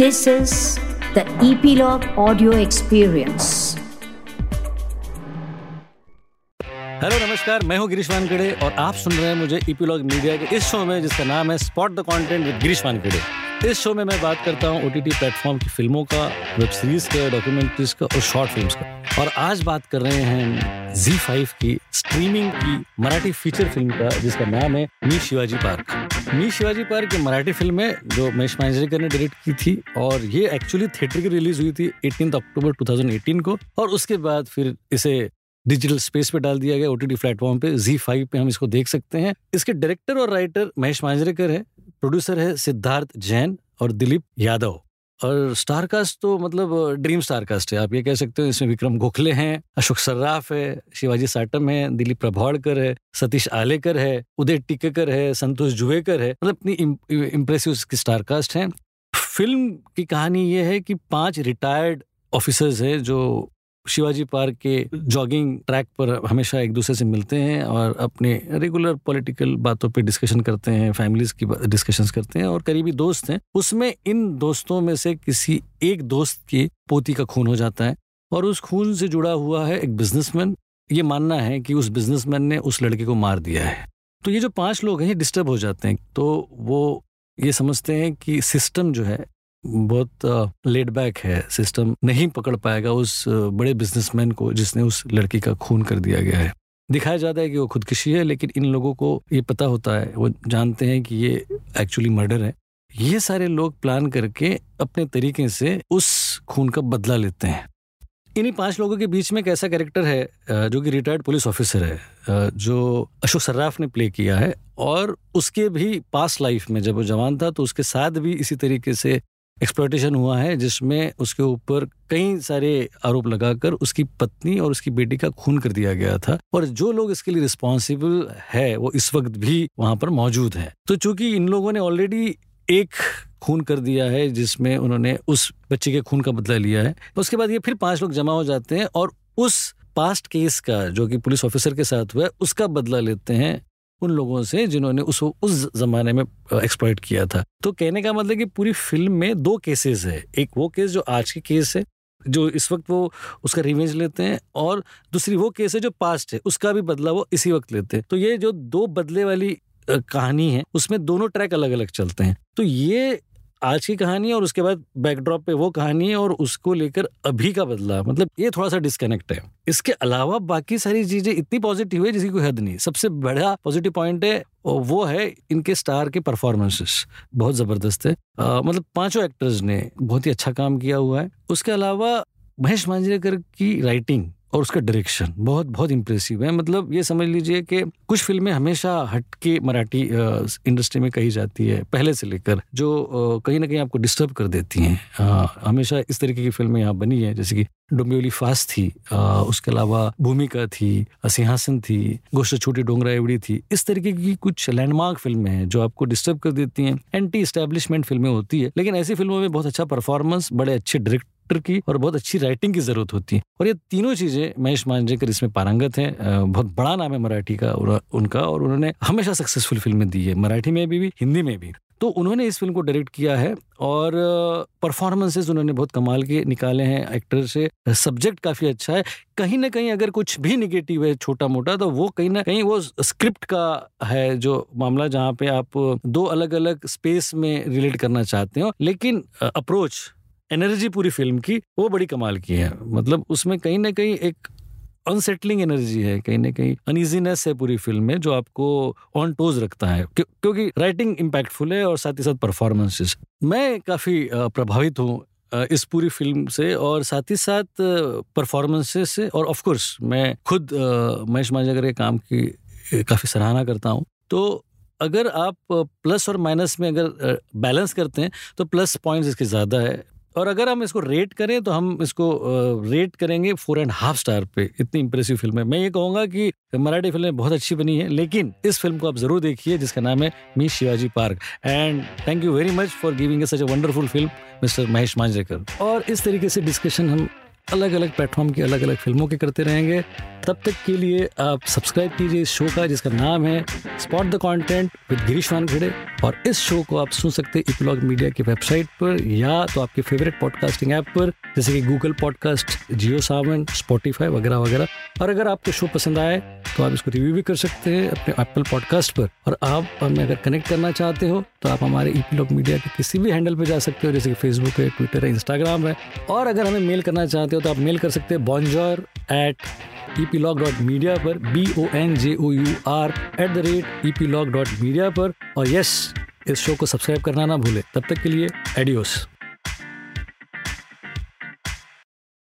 This is the Epilogue Audio Experience. Hello नमस्कार मैं हूँ गिरीश वानखेड़े और आप सुन रहे हैं मुझे ईपीलॉग मीडिया के इस शो में जिसका नाम है spot the content with Girish Wankhede इस शो में मैं बात करता हूँ ओटीटी प्लेटफॉर्म की फ़िल्मों का वेब सीरीज़ का डॉक्यूमेंट्रीज का और शॉर्ट फिल्म्स का। और आज बात कर रहे हैं जी फाइव की स्ट्रीमिंग की मराठी फीचर फ़िल्म का, जिसका नाम है Mee Shivaji park. Mee Shivaji park Marathi film है जो महेश मांजरेकर ने डायरेक्ट की थी और ये एक्चुअली थिएटर की रिलीज़ हुई थी 18 अक्टूबर 2018 को और उसके बाद फिर इसे डिजिटल स्पेस पे डाल दिया गया ओटीटी प्लेटफॉर्म पे। जी फाइव पे हम इसको देख सकते हैं। इसके डायरेक्टर और राइटर महेश मांजरेकर है। प्रोड्यूसर है सिद्धार्थ जैन और दिलीप यादव। और स्टार कास्ट तो मतलब ड्रीम स्टार कास्ट है। आप ये कह सकते हो, इसमें विक्रम गोखले हैं, अशोक सर्राफ है, शिवाजी साटम है, दिलीप प्रभावड़कर है, सतीश आलेकर है, उदय टिकेकर है, संतोष जुवेकर है। मतलब इतनी इम्प्रेसिव स्टार कास्ट है। फ़िल्म की कहानी ये है कि पाँच रिटायर्ड ऑफिसर्स हैं जो शिवाजी पार्क के जॉगिंग ट्रैक पर हमेशा एक दूसरे से मिलते हैं और अपने रेगुलर पॉलिटिकल बातों पे डिस्कशन करते हैं फैमिलीज़ की डिस्कशन करते हैं और करीबी दोस्त हैं। उसमें इन दोस्तों में से किसी एक दोस्त की पोती का खून हो जाता है और उस खून से जुड़ा हुआ है एक बिजनेसमैन ये मानना है कि उस बिजनेसमैन ने उस लड़के को मार दिया है। तो ये जो पाँच लोग हैं डिस्टर्ब हो जाते हैं। तो वो ये समझते हैं कि सिस्टम जो है बहुत लेड बैक है सिस्टम नहीं पकड़ पाएगा उस बड़े बिजनेसमैन को जिसने उस लड़की का खून कर दिया गया है। दिखाया जाता है कि वो खुदकुशी है, लेकिन इन लोगों को ये पता होता है, वो जानते हैं कि ये एक्चुअली मर्डर है। ये सारे लोग प्लान करके अपने तरीके से उस खून का बदला लेते हैं। इन्हीं पाँच लोगों के बीच में एक ऐसा कैरेक्टर है जो कि रिटायर्ड पुलिस ऑफिसर है जो अशोक सर्राफ ने प्ले किया है, और उसके भी पास लाइफ में जब वो जवान था तो उसके साथ भी इसी तरीके से एक्सप्लोटेशन हुआ है, जिसमें उसके ऊपर कई सारे आरोप लगाकर उसकी पत्नी और उसकी बेटी का खून कर दिया गया था और जो लोग इसके लिए रिस्पॉन्सिबल है, वो इस वक्त भी वहाँ पर मौजूद है। तो चूँकि इन लोगों ने ऑलरेडी एक खून कर दिया है, जिसमें उन्होंने उस बच्चे के खून का बदला लिया है, उसके बाद ये फिर पाँच लोग जमा हो जाते हैं और उस पास्ट केस का, जो कि पुलिस ऑफिसर के साथ हुआ है, उसका बदला लेते हैं उन लोगों से जिन्होंने उस उस जमाने में एक्सप्लॉइट किया था। तो कहने का मतलब कि पूरी फ़िल्म में दो केसेस है। एक वो केस जो आज के केस है, जो इस वक्त वो उसका रिवेंज लेते हैं, और दूसरी वो केस है जो पास्ट है, उसका भी बदला वो इसी वक्त लेते हैं। तो ये जो दो बदले वाली कहानी है, उसमें दोनों ट्रैक अलग अलग चलते हैं। तो ये आज की कहानी और उसके बाद बैकड्रॉप पे वो कहानी और उसको लेकर अभी का बदला मतलब ये थोड़ा सा डिस्कनेक्ट है। इसके अलावा बाकी सारी चीज़ें इतनी पॉजिटिव है जिसकी कोई हद नहीं। सबसे बड़ा पॉजिटिव पॉइंट है और वो है इनके स्टार के परफॉर्मेंसेस बहुत ज़बरदस्त है। आ, मतलब पाँचों एक्टर्स ने बहुत ही अच्छा काम किया हुआ है। उसके अलावा महेश मांजरेकर की राइटिंग और उसका डायरेक्शन बहुत बहुत इम्प्रेसिव है। मतलब ये समझ लीजिए कि कुछ फ़िल्में हमेशा हट के मराठी इंडस्ट्री में कही जाती है पहले से लेकर जो कहीं ना कहीं आपको डिस्टर्ब कर देती हैं। हमेशा इस तरीके की फ़िल्में यहाँ बनी है जैसे कि डोम्बियोली फास्ट थी आ, उसके अलावा भूमिका थी सिंहासन थी गोष्ट छोटी डोंगरा एवड़ी थी। इस तरीके की कुछ लैंडमार्क फ़िल्में हैं जो आपको डिस्टर्ब कर देती हैं। एंटी स्टैब्लिशमेंट फ़िल्में होती है लेकिन ऐसी फ़िल्मों में बहुत अच्छा परफॉर्मेंस बड़े अच्छे डायरेक्ट एक्टर की और बहुत अच्छी राइटिंग की ज़रूरत होती है। और ये तीनों चीज़ें महेश मांजरेकर इसमें पारंगत हैं बहुत बड़ा नाम है मराठी का उनका और उन्होंने हमेशा सक्सेसफुल फ़िल्में दी है मराठी में भी, भी हिंदी में भी। तो उन्होंने इस फ़िल्म को डायरेक्ट किया है और परफॉर्मेंसेज उन्होंने बहुत कमाल के निकाले हैं एक्टर से। सब्जेक्ट काफ़ी अच्छा है। कहीं ना कहीं अगर कुछ भी निगेटिव है छोटा मोटा तो वो कहीं ना कहीं वो स्क्रिप्ट का है जो मामला जहाँ पे आप दो अलग अलग स्पेस में रिलेट करना चाहते हो। लेकिन अप्रोच एनर्जी पूरी फ़िल्म की, वो बड़ी कमाल की है। मतलब उसमें कहीं ना कहीं एक अनसेटलिंग एनर्जी है, कहीं ना कहीं अनइजीनेस है पूरी फ़िल्म में, जो आपको ऑन टोज रखता है। क्योंकि राइटिंग इम्पैक्टफुल है और साथ ही साथ परफॉर्मेंसेस मैं काफ़ी प्रभावित हूँ इस पूरी फ़िल्म से और साथ ही साथ परफॉर्मेंसेस से और ऑफ़ कोर्स मैं खुद महेश मांजगर के काम की काफ़ी सराहना करता हूँ तो अगर आप प्लस और माइनस में अगर बैलेंस करते हैं तो प्लस पॉइंट्स इसके ज़्यादा है। और अगर हम इसको रेट करें तो हम इसको रेट करेंगे फोर एंड हाफ़ स्टार पे, इतनी इंप्रेसिव फ़िल्म है। मैं ये कहूँगा कि मराठी फ़िल्में बहुत अच्छी बनी है, लेकिन इस फ़िल्म को आप ज़रूर देखिए, जिसका नाम है Mee Shivaji park. And thank you very much for giving such a wonderful film mister Mahesh Manjrekar और इस तरीके से डिस्कशन हम अलग अलग प्लेटफॉर्म की अलग अलग फ़िल्मों के करते रहेंगे। तब तक के लिए आप सब्सक्राइब कीजिए इस शो का, जिसका नाम है spot the content with Girish Wankhede और इस शो को आप सुन सकते हैं इपीलॉग मीडिया की वेबसाइट पर, या तो आपके फेवरेट पॉडकास्टिंग ऐप पर, जैसे कि Google podcast Jio Saavn Spotify वगैरह वगैरह। और अगर आपको शो पसंद आए तो आप इसको रिव्यू भी कर सकते हैं अपने एप्पल पॉडकास्ट पर। और आप हमें अगर कनेक्ट करना चाहते हो तो आप हमारे ईपीलॉग मीडिया के किसी भी हैंडल पर जा सकते हो, जैसे कि फेसबुक है ट्विटर है इंस्टाग्राम है। और अगर हमें मेल करना चाहते हो तो आप मेल कर सकते हैं bonjour at E P log dot media पर B O N J O U R at the rate E P log dot media पर। और यस इस शो को सब्सक्राइब करना ना भूले। तब तक के लिए एडियोस